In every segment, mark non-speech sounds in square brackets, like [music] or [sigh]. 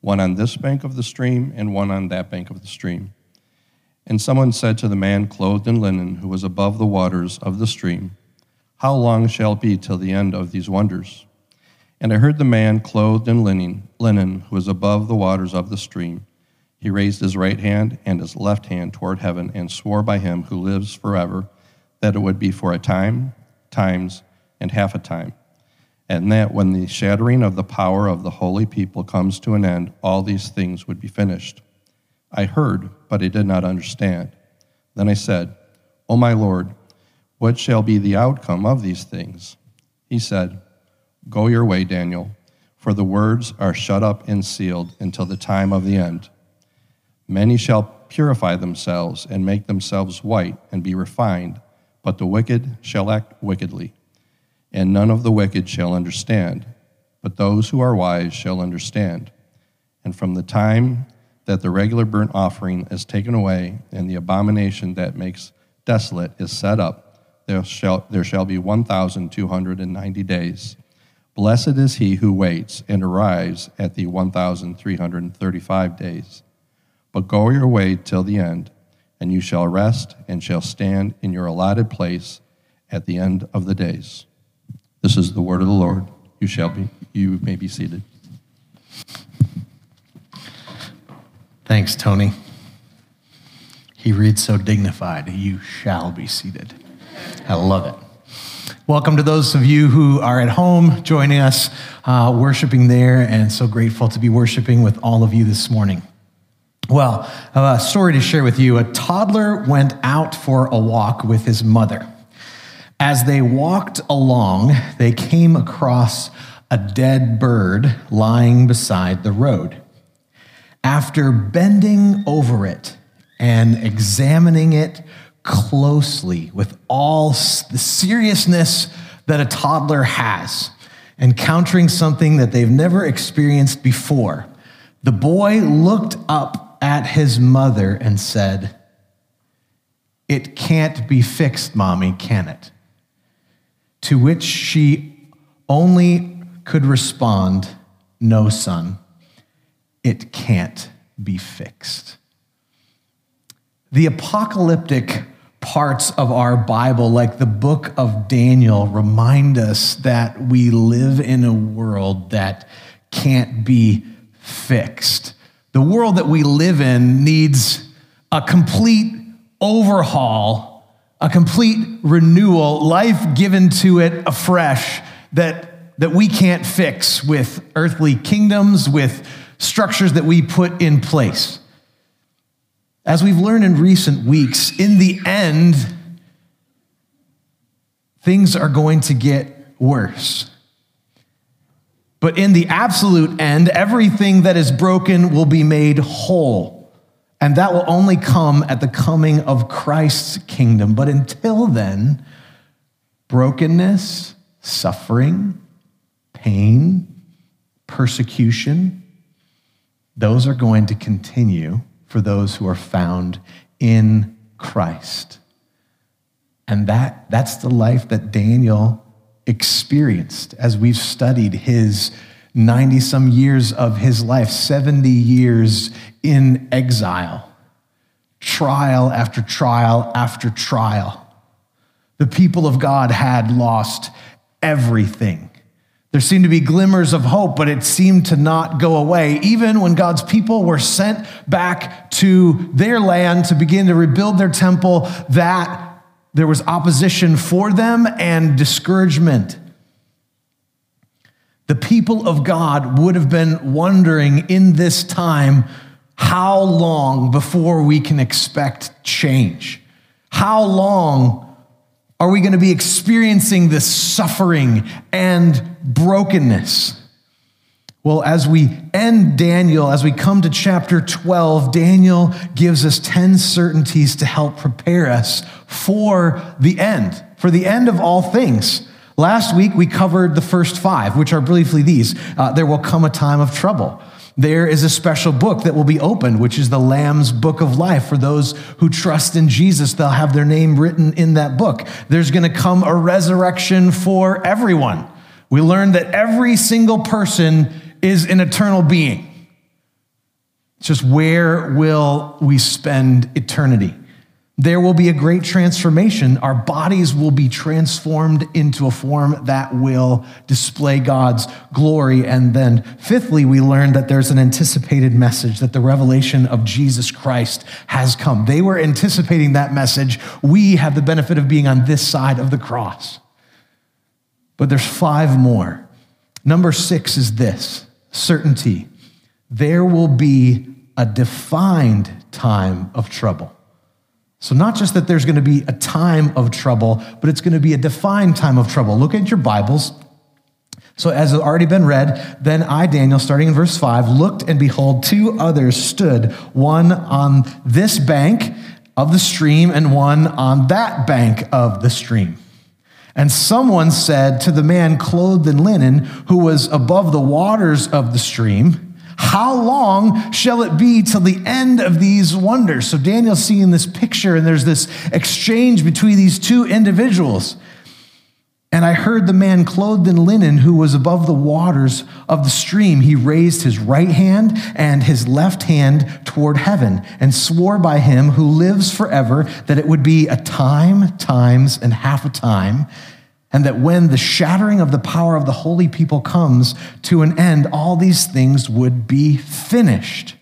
one on this bank of the stream and one on that bank of the stream. And someone said to the man clothed in linen who was above the waters of the stream, How long shall it be till the end of these wonders? And I heard the man clothed in linen, linen who was above the waters of the stream. He raised his right hand and his left hand toward heaven and swore by him who lives forever that it would be for a time, times, and half a time and that when the shattering of the power of the holy people comes to an end, all these things would be finished. I heard, but I did not understand. Then I said, O my Lord, what shall be the outcome of these things? He said, Go your way, Daniel, for the words are shut up and sealed until the time of the end. Many shall purify themselves and make themselves white and be refined, but the wicked shall act wickedly and none of the wicked shall understand, but those who are wise shall understand. And from the time that the regular burnt offering is taken away, and the abomination that makes desolate is set up, there shall, there shall be 1,290 days. Blessed is he who waits and arrives at the 1,335 days. But go your way till the end, and you shall rest and shall stand in your allotted place at the end of the days. This is the word of the Lord. You shall be, you may be seated. Thanks, Tony. He reads so dignified. You shall be seated. I love it. Welcome to those of you who are at home joining us, uh, worshiping there, and so grateful to be worshiping with all of you this morning. Well, a story to share with you. A toddler went out for a walk with his mother. As they walked along, they came across a dead bird lying beside the road. After bending over it and examining it closely with all the seriousness that a toddler has, encountering something that they've never experienced before, the boy looked up at his mother and said, It can't be fixed, mommy, can it? To which she only could respond, No, son, it can't be fixed. The apocalyptic parts of our Bible, like the book of Daniel, remind us that we live in a world that can't be fixed. The world that we live in needs a complete overhaul a complete renewal, life given to it afresh that, that we can't fix with earthly kingdoms, with structures that we put in place. As we've learned in recent weeks, in the end, things are going to get worse. But in the absolute end, everything that is broken will be made whole. And that will only come at the coming of Christ's kingdom. But until then, brokenness, suffering, pain, persecution, those are going to continue for those who are found in Christ. And that, that's the life that Daniel experienced as we've studied his 90 some years of his life, 70 years in exile, trial after trial after trial. The people of God had lost everything. There seemed to be glimmers of hope, but it seemed to not go away. Even when God's people were sent back to their land to begin to rebuild their temple, that there was opposition for them and discouragement the people of God would have been wondering in this time how long before we can expect change? How long are we going to be experiencing this suffering and brokenness? Well, as we end Daniel, as we come to chapter 12, Daniel gives us 10 certainties to help prepare us for the end, for the end of all things. Last week, we covered the first five, which are briefly these uh, There will come a time of trouble. There is a special book that will be opened, which is the Lamb's Book of Life. For those who trust in Jesus, they'll have their name written in that book. There's going to come a resurrection for everyone. We learned that every single person is an eternal being. It's just where will we spend eternity? There will be a great transformation. Our bodies will be transformed into a form that will display God's glory. And then, fifthly, we learned that there's an anticipated message that the revelation of Jesus Christ has come. They were anticipating that message. We have the benefit of being on this side of the cross. But there's five more. Number six is this certainty there will be a defined time of trouble. So, not just that there's going to be a time of trouble, but it's going to be a defined time of trouble. Look at your Bibles. So, as has already been read, then I, Daniel, starting in verse 5, looked and behold, two others stood, one on this bank of the stream and one on that bank of the stream. And someone said to the man clothed in linen who was above the waters of the stream, How long shall it be till the end of these wonders? So Daniel's seeing this picture, and there's this exchange between these two individuals. And I heard the man clothed in linen who was above the waters of the stream. He raised his right hand and his left hand toward heaven and swore by him who lives forever that it would be a time, times, and half a time. And that when the shattering of the power of the holy people comes to an end, all these things would be finished.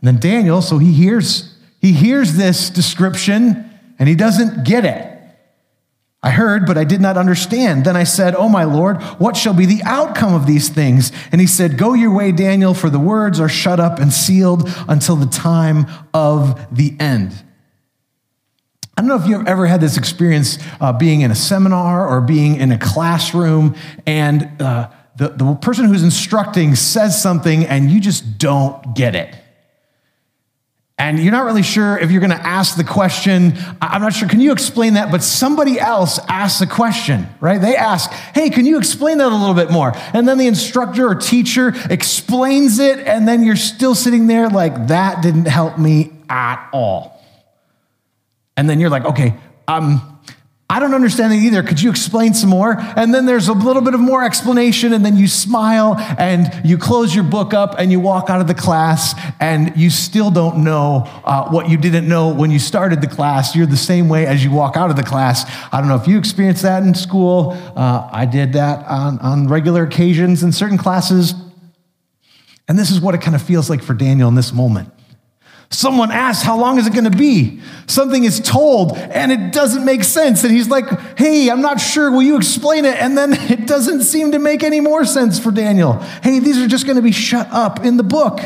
And then Daniel, so he hears, he hears this description and he doesn't get it. I heard, but I did not understand. Then I said, Oh, my Lord, what shall be the outcome of these things? And he said, Go your way, Daniel, for the words are shut up and sealed until the time of the end. I don't know if you've ever had this experience uh, being in a seminar or being in a classroom, and uh, the, the person who's instructing says something and you just don't get it and you're not really sure if you're going to ask the question. I'm not sure. Can you explain that? But somebody else asks the question, right? They ask, Hey, can you explain that a little bit more? And then the instructor or teacher explains it, and then you're still sitting there like, That didn't help me at all. And then you're like, Okay, um, I don't understand it either. Could you explain some more? And then there's a little bit of more explanation, and then you smile and you close your book up and you walk out of the class, and you still don't know uh, what you didn't know when you started the class. You're the same way as you walk out of the class. I don't know if you experienced that in school. Uh, I did that on, on regular occasions in certain classes. And this is what it kind of feels like for Daniel in this moment. Someone asks, How long is it going to be? Something is told and it doesn't make sense. And he's like, Hey, I'm not sure. Will you explain it? And then [laughs] it doesn't seem to make any more sense for Daniel. Hey, these are just going to be shut up in the book.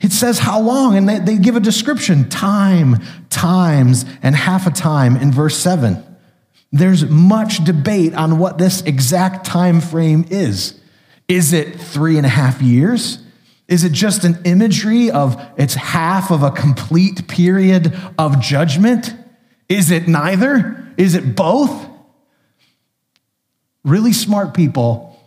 It says how long, and they, they give a description time, times, and half a time in verse 7. There's much debate on what this exact time frame is. Is it three and a half years? Is it just an imagery of it's half of a complete period of judgment? Is it neither? Is it both? Really smart people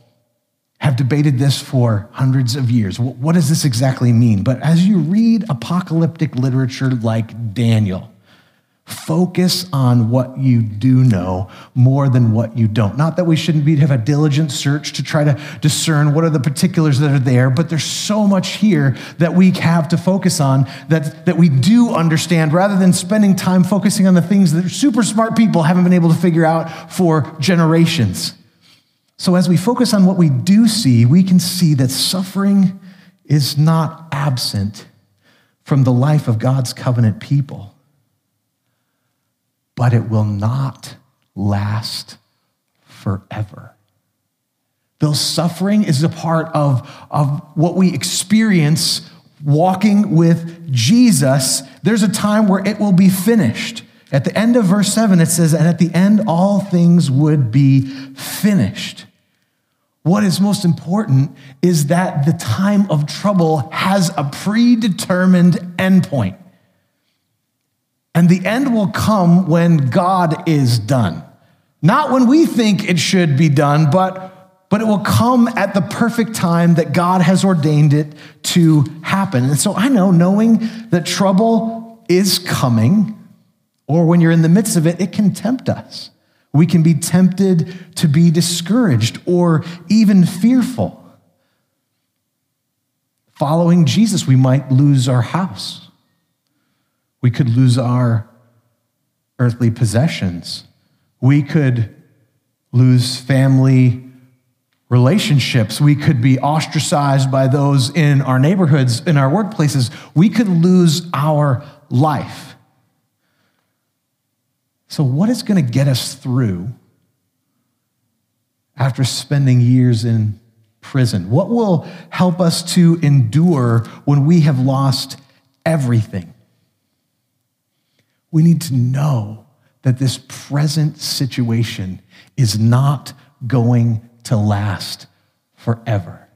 have debated this for hundreds of years. What does this exactly mean? But as you read apocalyptic literature like Daniel, Focus on what you do know more than what you don't. Not that we shouldn't be have a diligent search to try to discern what are the particulars that are there, but there's so much here that we have to focus on that, that we do understand rather than spending time focusing on the things that super smart people haven't been able to figure out for generations. So, as we focus on what we do see, we can see that suffering is not absent from the life of God's covenant people but it will not last forever. Though suffering is a part of, of what we experience walking with Jesus, there's a time where it will be finished. At the end of verse 7, it says, And at the end, all things would be finished. What is most important is that the time of trouble has a predetermined endpoint. And the end will come when God is done. Not when we think it should be done, but, but it will come at the perfect time that God has ordained it to happen. And so I know knowing that trouble is coming, or when you're in the midst of it, it can tempt us. We can be tempted to be discouraged or even fearful. Following Jesus, we might lose our house. We could lose our earthly possessions. We could lose family relationships. We could be ostracized by those in our neighborhoods, in our workplaces. We could lose our life. So, what is going to get us through after spending years in prison? What will help us to endure when we have lost everything? We need to know that this present situation is not going to last forever.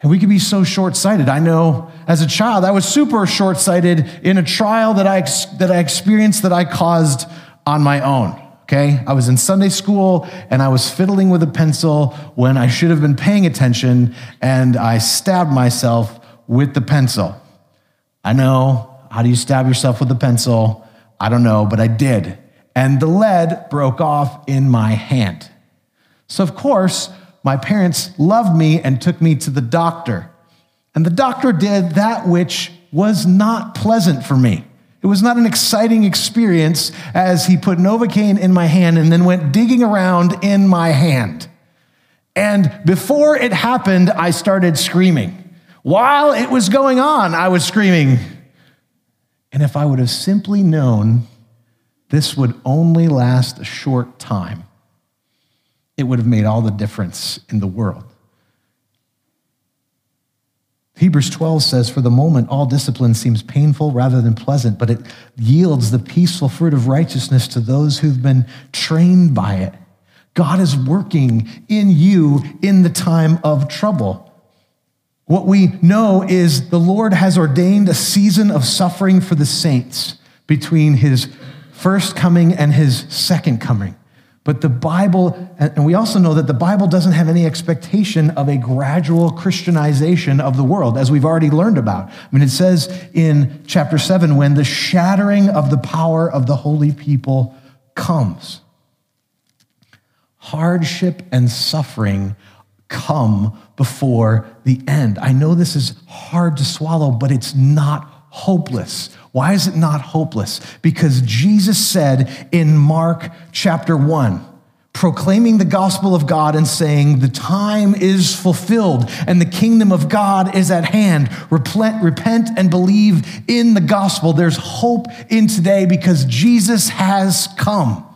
And we can be so short sighted. I know as a child, I was super short sighted in a trial that I, that I experienced that I caused on my own. Okay? I was in Sunday school and I was fiddling with a pencil when I should have been paying attention and I stabbed myself with the pencil. I know. How do you stab yourself with a pencil? I don't know, but I did. And the lead broke off in my hand. So, of course, my parents loved me and took me to the doctor. And the doctor did that which was not pleasant for me. It was not an exciting experience as he put Novocaine in my hand and then went digging around in my hand. And before it happened, I started screaming. While it was going on, I was screaming. And if I would have simply known this would only last a short time, it would have made all the difference in the world. Hebrews 12 says, For the moment, all discipline seems painful rather than pleasant, but it yields the peaceful fruit of righteousness to those who've been trained by it. God is working in you in the time of trouble. What we know is the Lord has ordained a season of suffering for the saints between his first coming and his second coming. But the Bible, and we also know that the Bible doesn't have any expectation of a gradual Christianization of the world, as we've already learned about. I mean, it says in chapter 7 when the shattering of the power of the holy people comes, hardship and suffering come before the end. I know this is hard to swallow, but it's not hopeless. Why is it not hopeless? Because Jesus said in Mark chapter 1, proclaiming the gospel of God and saying, The time is fulfilled and the kingdom of God is at hand. Repent, repent and believe in the gospel. There's hope in today because Jesus has come.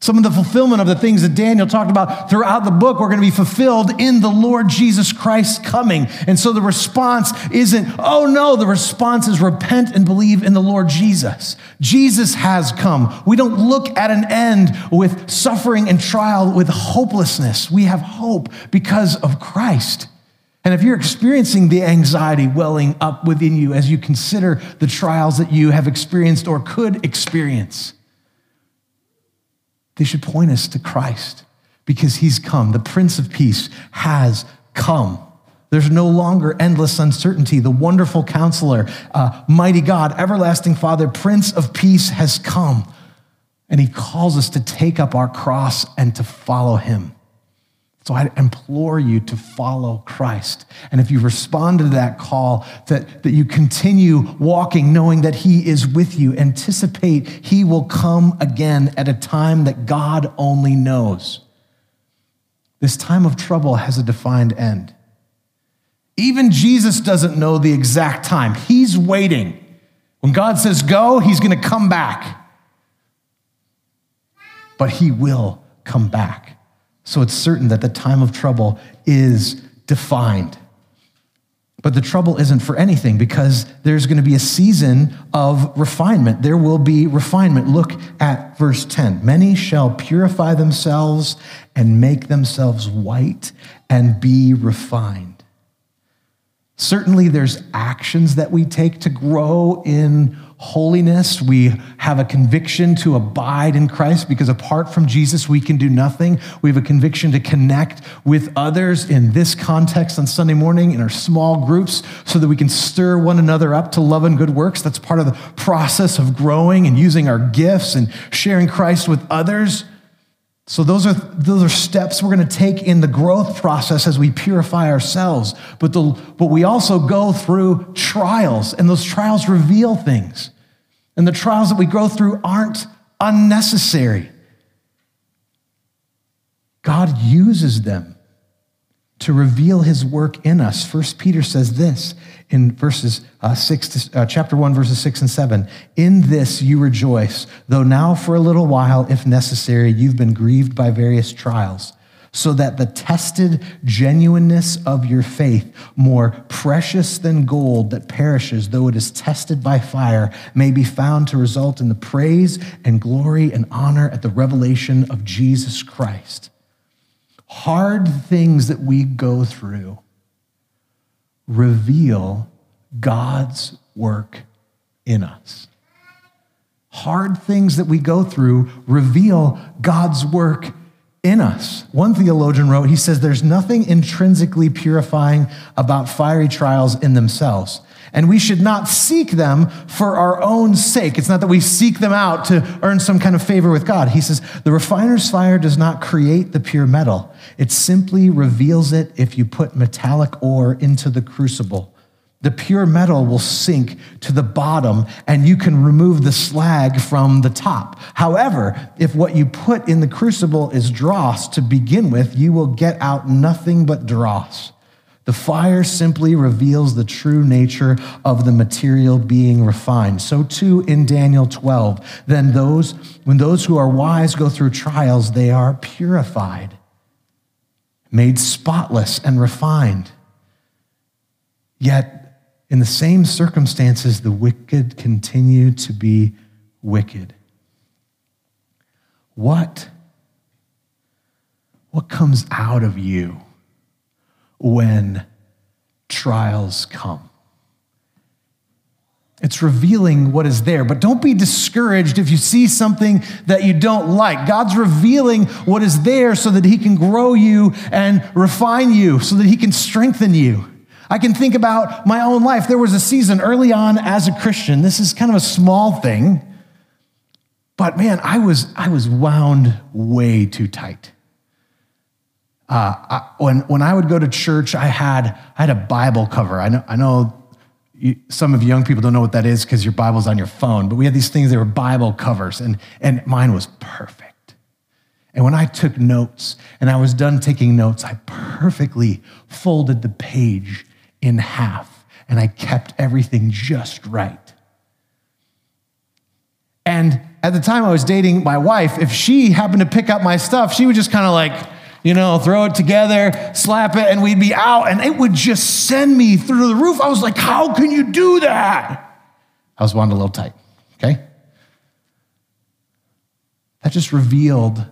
Some of the fulfillment of the things that Daniel talked about throughout the book are going to be fulfilled in the Lord Jesus Christ coming. And so the response isn't, oh no, the response is repent and believe in the Lord Jesus. Jesus has come. We don't look at an end with suffering and trial with hopelessness. We have hope because of Christ. And if you're experiencing the anxiety welling up within you as you consider the trials that you have experienced or could experience, they should point us to Christ because he's come. The Prince of Peace has come. There's no longer endless uncertainty. The wonderful counselor, uh, mighty God, everlasting Father, Prince of Peace has come. And he calls us to take up our cross and to follow him. So I implore you to follow Christ. And if you respond to that call, that, that you continue walking knowing that He is with you, anticipate He will come again at a time that God only knows. This time of trouble has a defined end. Even Jesus doesn't know the exact time, He's waiting. When God says go, He's going to come back. But He will come back. So it's certain that the time of trouble is defined. But the trouble isn't for anything because there's going to be a season of refinement. There will be refinement. Look at verse 10. Many shall purify themselves and make themselves white and be refined. Certainly, there's actions that we take to grow in holiness. We have a conviction to abide in Christ because apart from Jesus, we can do nothing. We have a conviction to connect with others in this context on Sunday morning in our small groups so that we can stir one another up to love and good works. That's part of the process of growing and using our gifts and sharing Christ with others. So those are those are steps we're going to take in the growth process as we purify ourselves. But the, but we also go through trials, and those trials reveal things. And the trials that we go through aren't unnecessary. God uses them to reveal his work in us. First Peter says this in verses uh, six to, uh, chapter one, verses six and seven. In this you rejoice, though now for a little while, if necessary, you've been grieved by various trials, so that the tested genuineness of your faith, more precious than gold that perishes, though it is tested by fire, may be found to result in the praise and glory and honor at the revelation of Jesus Christ hard things that we go through reveal God's work in us. Hard things that we go through reveal God's work in us. One theologian wrote, he says, There's nothing intrinsically purifying about fiery trials in themselves. And we should not seek them for our own sake. It's not that we seek them out to earn some kind of favor with God. He says, the refiner's fire does not create the pure metal, it simply reveals it if you put metallic ore into the crucible. The pure metal will sink to the bottom and you can remove the slag from the top. However, if what you put in the crucible is dross to begin with, you will get out nothing but dross. The fire simply reveals the true nature of the material being refined. So too in Daniel 12. Then those, when those who are wise go through trials, they are purified, made spotless and refined. Yet in the same circumstances, the wicked continue to be wicked. What, what comes out of you? when trials come. It's revealing what is there, but don't be discouraged if you see something that you don't like. God's revealing what is there so that He can grow you and refine you, so that He can strengthen you. I can think about my own life. There was a season early on as a Christian. This is kind of a small thing, but man, I was, I was wound way too tight. Uh, I, when, when I would go to church, I had, I had a Bible cover. I know, I know you, some of you young people don't know what that is because your Bible's on your phone, but we had these things, they were Bible covers, and, and mine was perfect. And when I took notes and I was done taking notes, I perfectly folded the page in half and I kept everything just right. And at the time I was dating my wife, if she happened to pick up my stuff, she would just kind of like, you know, throw it together, slap it, and we'd be out, and it would just send me through the roof. I was like, how can you do that? I was wound a little tight, okay? That just revealed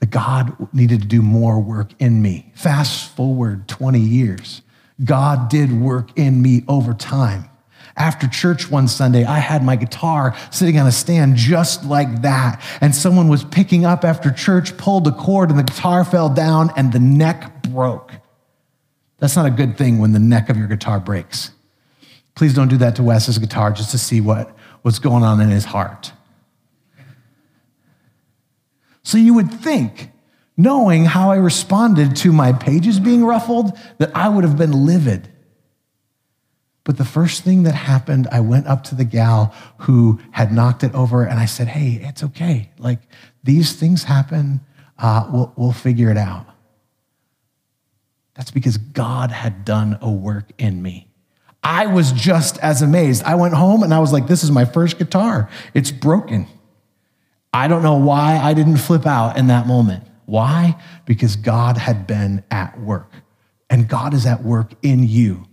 that God needed to do more work in me. Fast forward 20 years, God did work in me over time. After church one Sunday, I had my guitar sitting on a stand just like that. And someone was picking up after church, pulled a cord, and the guitar fell down, and the neck broke. That's not a good thing when the neck of your guitar breaks. Please don't do that to Wes's guitar just to see what, what's going on in his heart. So you would think, knowing how I responded to my pages being ruffled, that I would have been livid. But the first thing that happened, I went up to the gal who had knocked it over and I said, Hey, it's okay. Like these things happen. Uh, we'll, we'll figure it out. That's because God had done a work in me. I was just as amazed. I went home and I was like, This is my first guitar. It's broken. I don't know why I didn't flip out in that moment. Why? Because God had been at work. And God is at work in you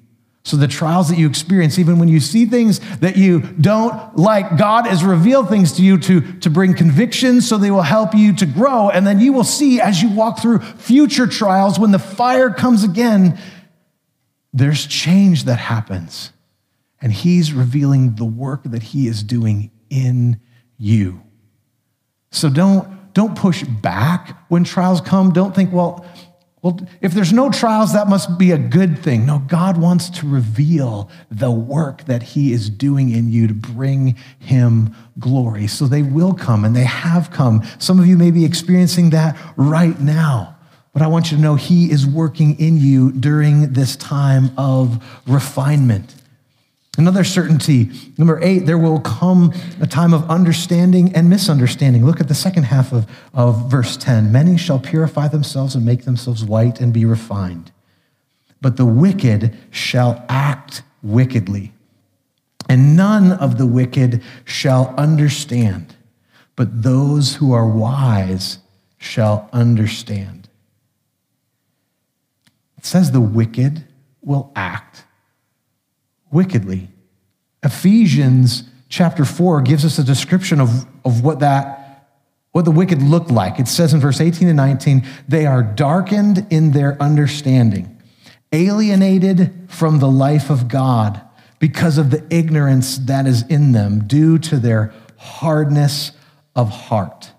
So, the trials that you experience, even when you see things that you don't like, God has revealed things to you to, to bring conviction so they will help you to grow. And then you will see as you walk through future trials, when the fire comes again, there's change that happens. And He's revealing the work that He is doing in you. So, don't, don't push back when trials come. Don't think, well, well, if there's no trials, that must be a good thing. No, God wants to reveal the work that He is doing in you to bring Him glory. So they will come and they have come. Some of you may be experiencing that right now. But I want you to know He is working in you during this time of refinement. Another certainty, number eight, there will come a time of understanding and misunderstanding. Look at the second half of, of verse 10. Many shall purify themselves and make themselves white and be refined, but the wicked shall act wickedly. And none of the wicked shall understand, but those who are wise shall understand. It says the wicked will act wickedly. Ephesians chapter 4 gives us a description of, of what that what the wicked look like. It says in verse 18 and 19, they are darkened in their understanding, alienated from the life of God because of the ignorance that is in them due to their hardness of heart.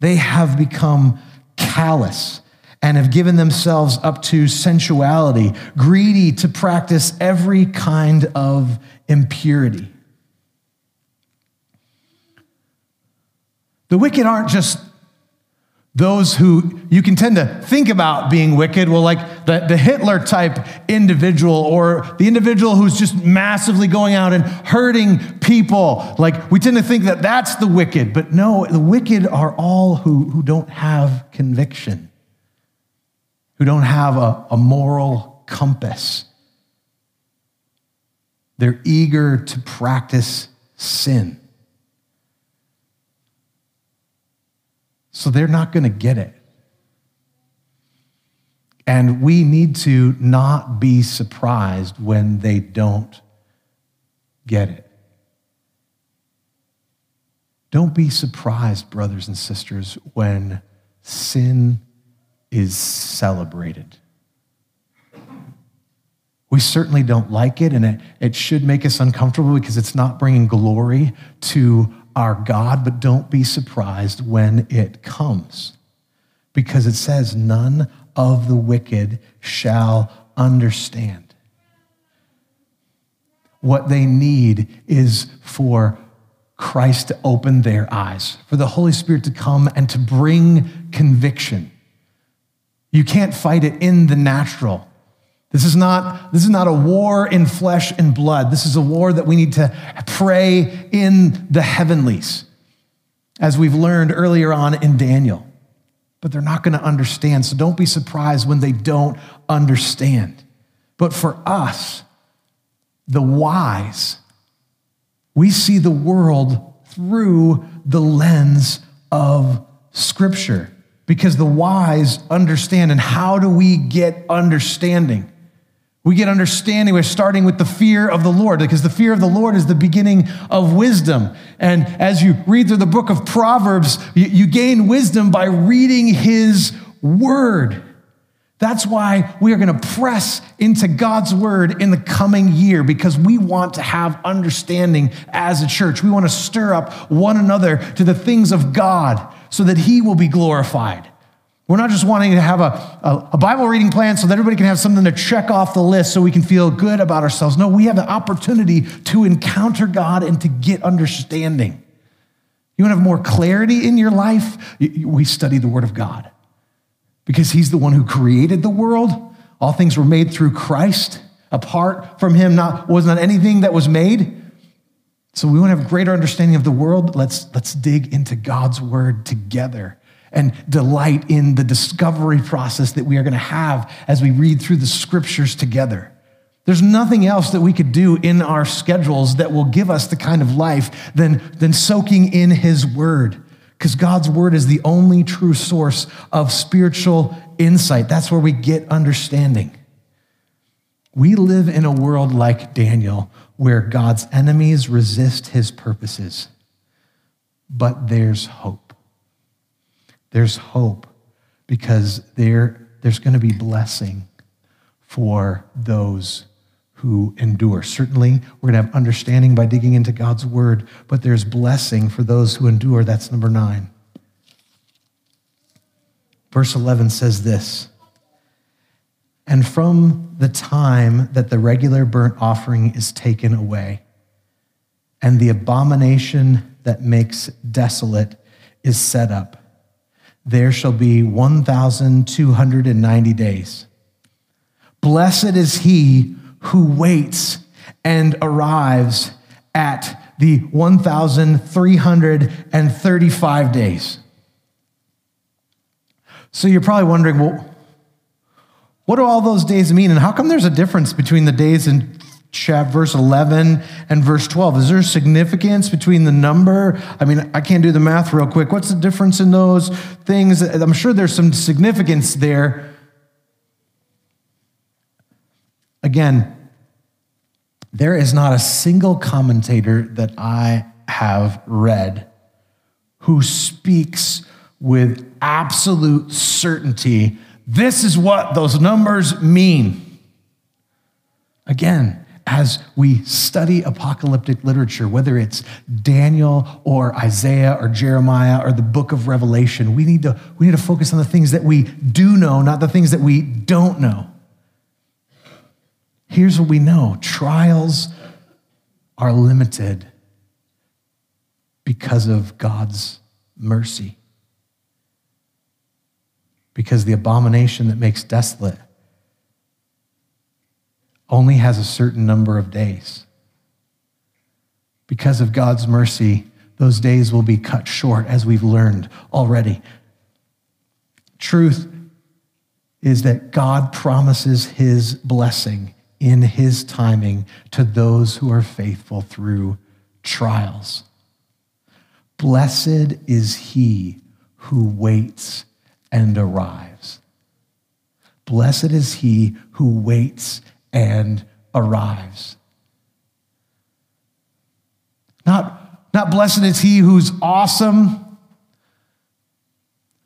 They have become callous and have given themselves up to sensuality, greedy to practice every kind of impurity. The wicked aren't just those who you can tend to think about being wicked, well, like the, the Hitler type individual or the individual who's just massively going out and hurting people. Like we tend to think that that's the wicked, but no, the wicked are all who, who don't have conviction who don't have a, a moral compass. They're eager to practice sin. So they're not going to get it. And we need to not be surprised when they don't get it. Don't be surprised, brothers and sisters, when sin is celebrated. We certainly don't like it, and it, it should make us uncomfortable because it's not bringing glory to our God, but don't be surprised when it comes because it says, None of the wicked shall understand. What they need is for Christ to open their eyes, for the Holy Spirit to come and to bring conviction you can't fight it in the natural. This is not, this is not a war in flesh and blood. This is a war that we need to pray in the heavenlies, as we've learned earlier on in Daniel. But they're not going to understand, so don't be surprised when they don't understand. But for us, the wise, we see the world through the lens of Scripture because the wise understand. And how do we get understanding? We get understanding. We're starting with the fear of the Lord because the fear of the Lord is the beginning of wisdom. And as you read through the book of Proverbs, you, you gain wisdom by reading his word. That's why we are going to press into God's word in the coming year because we want to have understanding as a church. We want to stir up one another to the things of God so that he will be glorified. We're not just wanting to have a, a, a, Bible reading plan so that everybody can have something to check off the list so we can feel good about ourselves. No, we have the opportunity to encounter God and to get understanding. You want to have more clarity in your life? We study the Word of God because He's the one who created the world. All things were made through Christ. Apart from Him, not, was not anything that was made. So we want to have greater understanding of the world. Let's, let's dig into God's word together and delight in the discovery process that we are going to have as we read through the scriptures together. There's nothing else that we could do in our schedules that will give us the kind of life than, than soaking in his word. Because God's word is the only true source of spiritual insight. That's where we get understanding. We live in a world like Daniel where God's enemies resist his purposes. But there's hope. There's hope because there, there's going to be blessing for those who endure. Certainly, we're going to have understanding by digging into God's word, but there's blessing for those who endure. That's number nine. Verse 11 says this And from the time that the regular burnt offering is taken away, and the abomination that makes desolate is set up, there shall be 1,290 days. Blessed is he who waits and arrives at the 1,335 days. So you're probably wondering, well, what do all those days mean? And how come there's a difference between the days in chapter verse 11 and verse 12? Is there significance between the number? I mean, I can't do the math real quick. What's the difference in those things? I'm sure there's some significance there. Again, there is not a single commentator that I have read who speaks with absolute certainty this is what those numbers mean. Again, as we study apocalyptic literature, whether it's Daniel or Isaiah or Jeremiah or the book of Revelation, we need to, we need to focus on the things that we do know, not the things that we don't know. Here's what we know trials are limited because of God's mercy. Because the abomination that makes desolate only has a certain number of days. Because of God's mercy, those days will be cut short, as we've learned already. Truth is that God promises his blessing in his timing to those who are faithful through trials. Blessed is he who waits and arrives. Blessed is he who waits and arrives. Not, not blessed is he who's awesome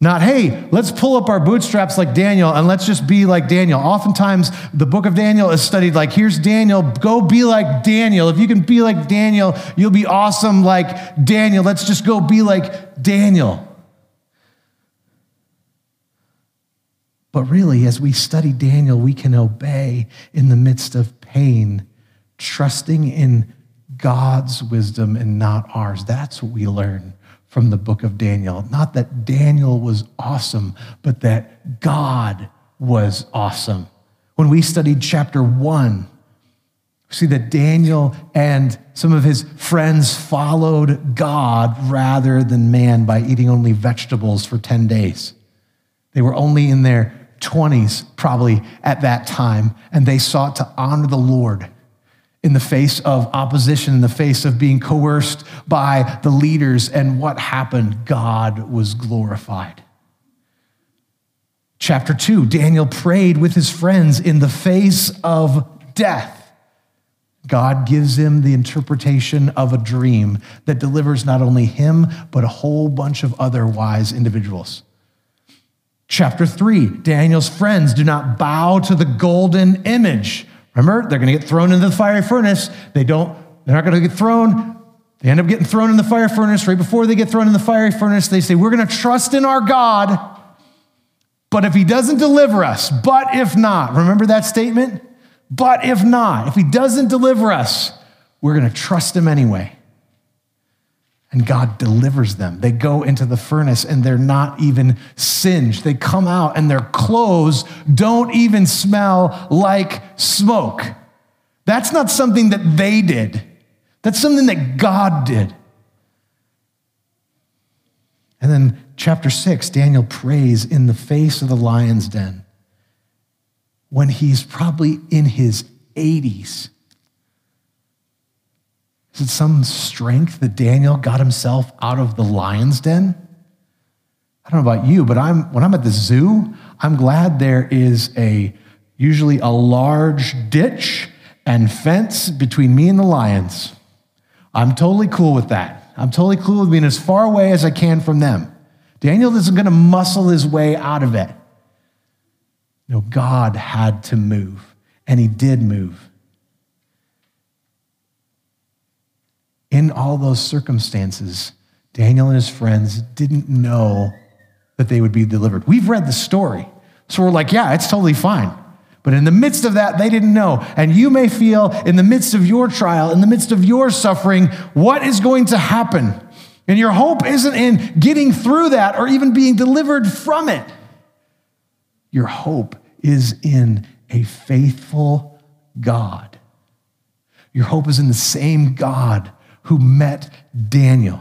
not, hey, let's pull up our bootstraps like Daniel and let's just be like Daniel. Oftentimes, the book of Daniel is studied like, here's Daniel, go be like Daniel. If you can be like Daniel, you'll be awesome like Daniel. Let's just go be like Daniel. But really, as we study Daniel, we can obey in the midst of pain, trusting in God's wisdom and not ours. That's what we learn from the book of Daniel. Not that Daniel was awesome, but that God was awesome. When we studied chapter one, we see that Daniel and some of his friends followed God rather than man by eating only vegetables for 10 days. They were only in their 20s, probably at that time, and they sought to honor the Lord in the face of opposition, in the face of being coerced by the leaders. And what happened? God was glorified. Chapter 2 Daniel prayed with his friends in the face of death. God gives him the interpretation of a dream that delivers not only him, but a whole bunch of other wise individuals. Chapter 3 Daniel's friends do not bow to the golden image Remember, they're going to get thrown into the fiery furnace. They don't, they're not going to get thrown. They end up getting thrown in the fire furnace. Right before they get thrown in the fiery furnace, they say, We're going to trust in our God, but if he doesn't deliver us, but if not, remember that statement? But if not, if he doesn't deliver us, we're going to trust him anyway and God delivers them. They go into the furnace and they're not even singed. They come out and their clothes don't even smell like smoke. That's not something that they did, that's something that God did. And then, chapter six, Daniel prays in the face of the lion's den when he's probably in his 80s. Is it some strength that Daniel got himself out of the lion's den? I don't know about you, but I'm when I'm at the zoo, I'm glad there is a usually a large ditch and fence between me and the lions. I'm totally cool with that. I'm totally cool with being as far away as I can from them. Daniel isn't going to muscle his way out of it. No, God had to move, and he did move. In all those circumstances, Daniel and his friends didn't know that they would be delivered. We've read the story, so we're like, yeah, it's totally fine. But in the midst of that, they didn't know. And you may feel in the midst of your trial, in the midst of your suffering, what is going to happen? And your hope isn't in getting through that or even being delivered from it. Your hope is in a faithful God. Your hope is in the same God who met Daniel.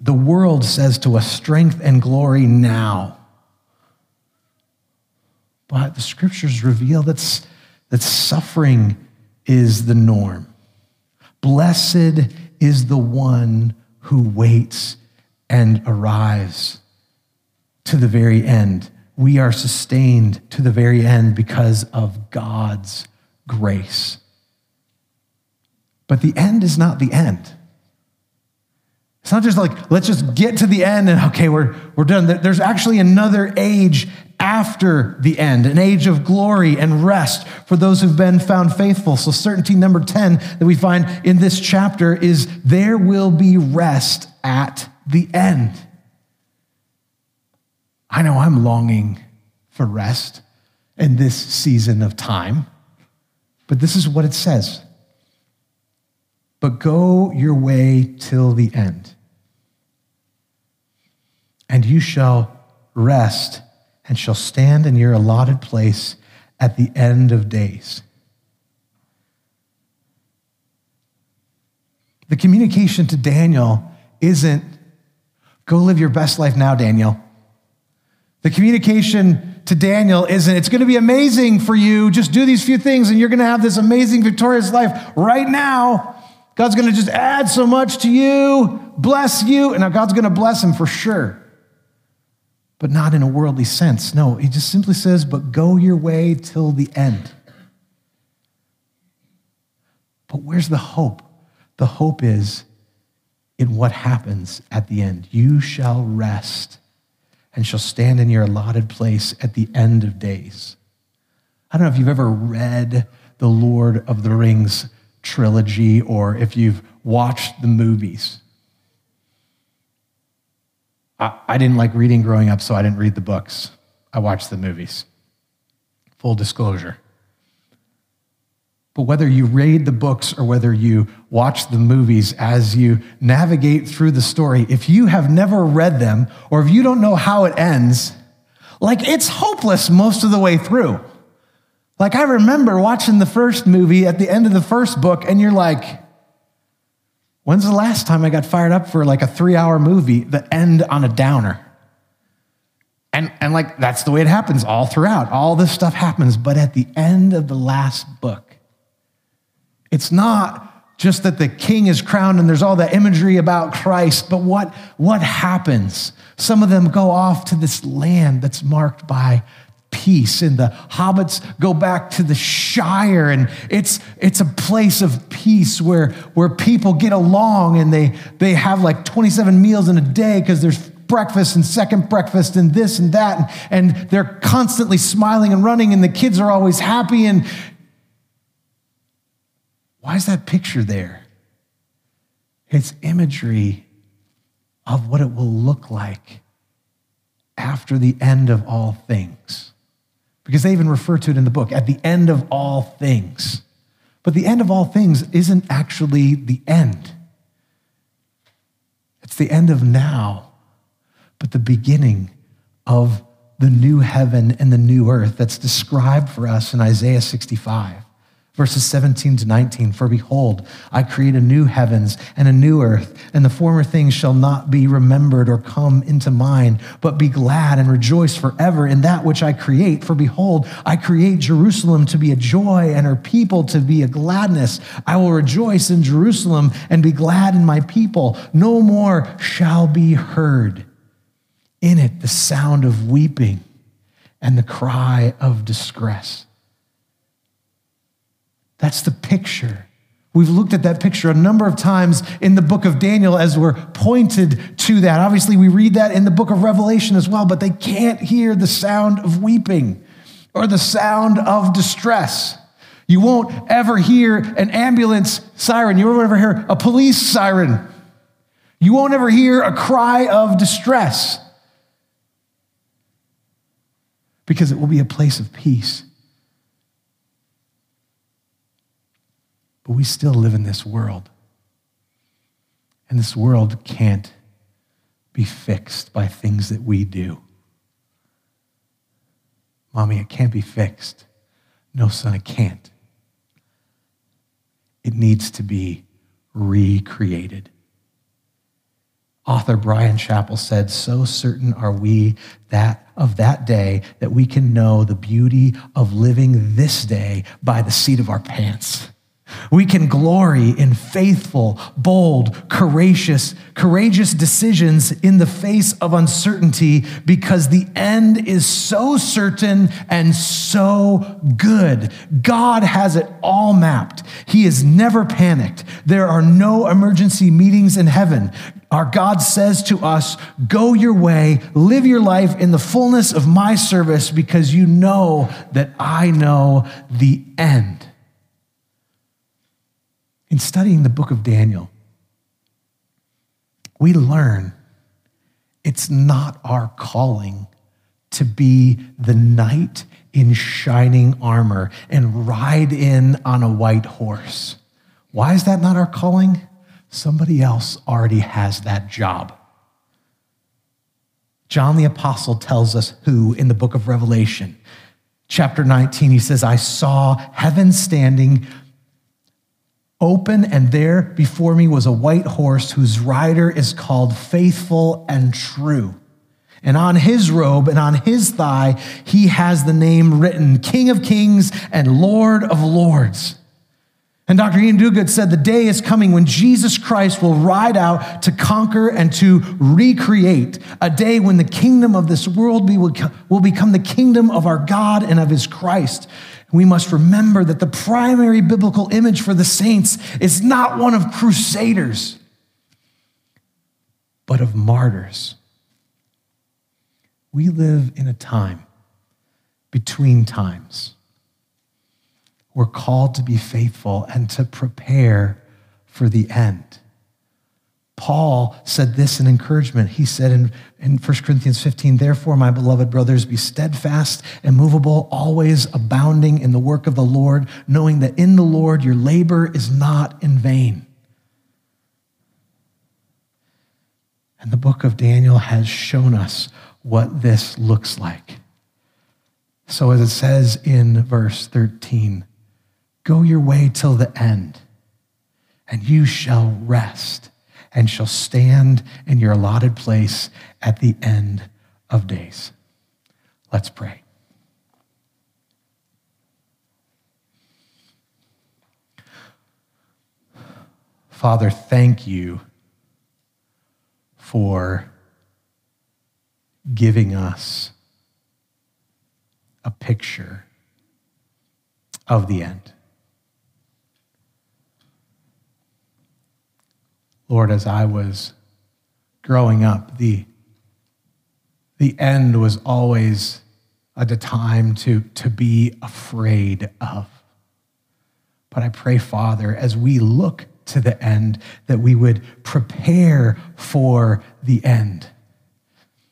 The world says to us, strength and glory now. But the scriptures reveal that, that suffering is the norm. Blessed is the one who waits and arrives to the very end. We are sustained to the very end because of God's grace. But the end is not the end. It's not just like, let's just get to the end and okay, we're, we're done. There's actually another age after the end, an age of glory and rest for those who've been found faithful. So, certainty number 10 that we find in this chapter is there will be rest at the end. I know I'm longing for rest in this season of time, but this is what it says. But go your way till the end, and you shall rest and shall stand in your allotted place at the end of days. The communication to Daniel isn't go live your best life now, Daniel. The communication to Daniel isn't it's going to be amazing for you. Just do these few things and you're going to have this amazing, victorious life right now. God's going to just add so much to you, bless you, and now God's going to bless him for sure but not in a worldly sense. No, he just simply says, but go your way till the end. But where's the hope? The hope is in what happens at the end. You shall rest and shall stand in your allotted place at the end of days. I don't know if you've ever read the Lord of the Rings trilogy or if you've watched the movies. I, I didn't like reading growing up, so I didn't read the books. I watched the movies. Full disclosure. But whether you read the books or whether you watch the movies as you navigate through the story, if you have never read them or if you don't know how it ends, like it's hopeless most of the way through. Like I remember watching the first movie at the end of the first book, and you're like, When's the last time I got fired up for like a three hour movie that end on a downer? And, and like that's the way it happens all throughout. All this stuff happens, but at the end of the last book, it's not just that the king is crowned and there's all that imagery about Christ, but what, what happens? Some of them go off to this land that's marked by peace and the hobbits go back to the shire. And it's it's a place of peace where where people get along and they they have like 27 meals in a day because there's breakfast and second breakfast and this and that. And, and they're constantly smiling and running and the kids are always happy. And why is that picture there? It's imagery of what it will look like after the end of all things because they even refer to it in the book at the end of all things. But the end of all things isn't actually the end, it's the end of now, but the beginning of the new heaven and the new earth that's described for us in Isaiah 65 verses 17 to 19 For behold, I create a new heavens and a new earth, and the former things shall not be remembered or come into mind, but be glad and rejoice forever in that which I create. For behold, I create Jerusalem to be a joy and her people to be a gladness. I will rejoice in Jerusalem and be glad in my people. No more shall be heard in it the sound of weeping and the cry of distress. That's the picture. We've looked at that picture a number of times in the book of Daniel as we're pointed to that. Obviously, we read that in the book of Revelation as well, but they can't hear the sound of weeping or the sound of distress. You won't ever hear an ambulance siren. You won't ever hear a police siren. You won't ever hear a cry of distress because it will be a place of peace. But we still live in this world. And this world can't be fixed by things that we do. Mommy, it can't be fixed. No, son, it can't. It needs to be recreated. Author Bryan Chapell said, So certain are we that of that day that we can know the beauty of living this day by the seat of our pants. We can glory in faithful, bold, courageous, courageous decisions in the face of uncertainty because the end is so certain and so good. God has it all mapped. He is never panicked. There are no emergency meetings in heaven. Our God says to us, Go your way, live your life in the fullness of my service because you know that I know the end in studying the book of Daniel, we learn it's not our calling to be the knight in shining armor and ride in on a white horse. Why is that not our calling? Somebody else already has that job. John the Apostle tells us who in the book of Revelation. Chapter 19, he says, I saw heaven standing open, and there before me was a white horse whose rider is called Faithful and True. And on his robe and on his thigh, he has the name written King of Kings and Lord of Lords. And Dr. Iain Duguid said the day is coming when Jesus Christ will ride out to conquer and to recreate, a day when the kingdom of this world will become the kingdom of our God and of his Christ. We must remember that the primary biblical image for the saints is not one of crusaders, but of martyrs. We live in a time between times. We're called to be faithful and to prepare for the end. Paul said this in encouragement. He said in, in 1 Corinthians 15, Therefore, my beloved brothers, be steadfast, immovable, always abounding in the work of the Lord, knowing that in the Lord your labor is not in vain. And the book of Daniel has shown us what this looks like. So, as it says in verse 13, go your way till the end, and you shall rest and shall stand in your allotted place at the end of days. Let's pray. Father, thank you for giving us a picture of the end. Lord, as I was growing up, the, the end was always at a time to, to be afraid of. But I pray, Father, as we look to the end, that we would prepare for the end,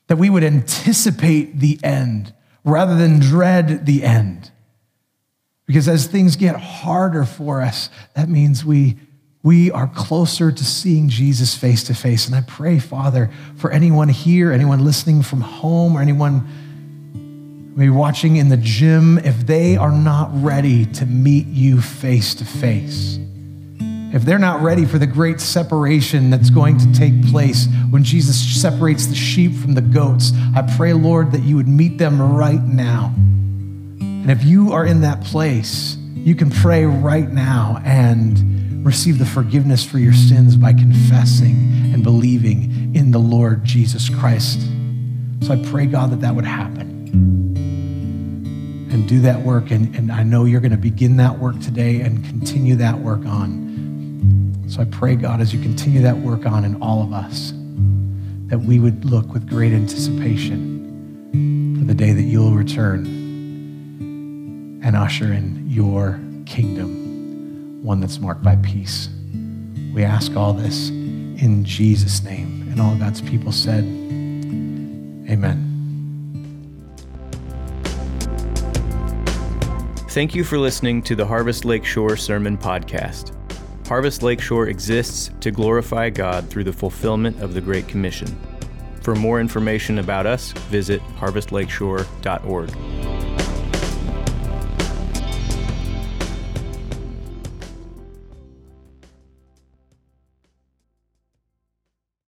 that we would anticipate the end rather than dread the end. Because as things get harder for us, that means we we are closer to seeing Jesus face to face. And I pray, Father, for anyone here, anyone listening from home, or anyone maybe watching in the gym, if they are not ready to meet you face to face, if they're not ready for the great separation that's going to take place when Jesus separates the sheep from the goats, I pray, Lord, that you would meet them right now. And if you are in that place, you can pray right now and receive the forgiveness for your sins by confessing and believing in the Lord Jesus Christ. So I pray, God, that that would happen. and do that work. And, and I know you're going to begin that work today and continue that work on. So I pray, God, as you continue that work on in all of us, that we would look with great anticipation for the day that you'll return and usher in your kingdom, one that's marked by peace. We ask all this in Jesus' name. And all God's people said, Amen. Thank you for listening to the Harvest Lakeshore Sermon Podcast. Harvest Lakeshore exists to glorify God through the fulfillment of the Great Commission. For more information about us, visit harvestlakeshore.org.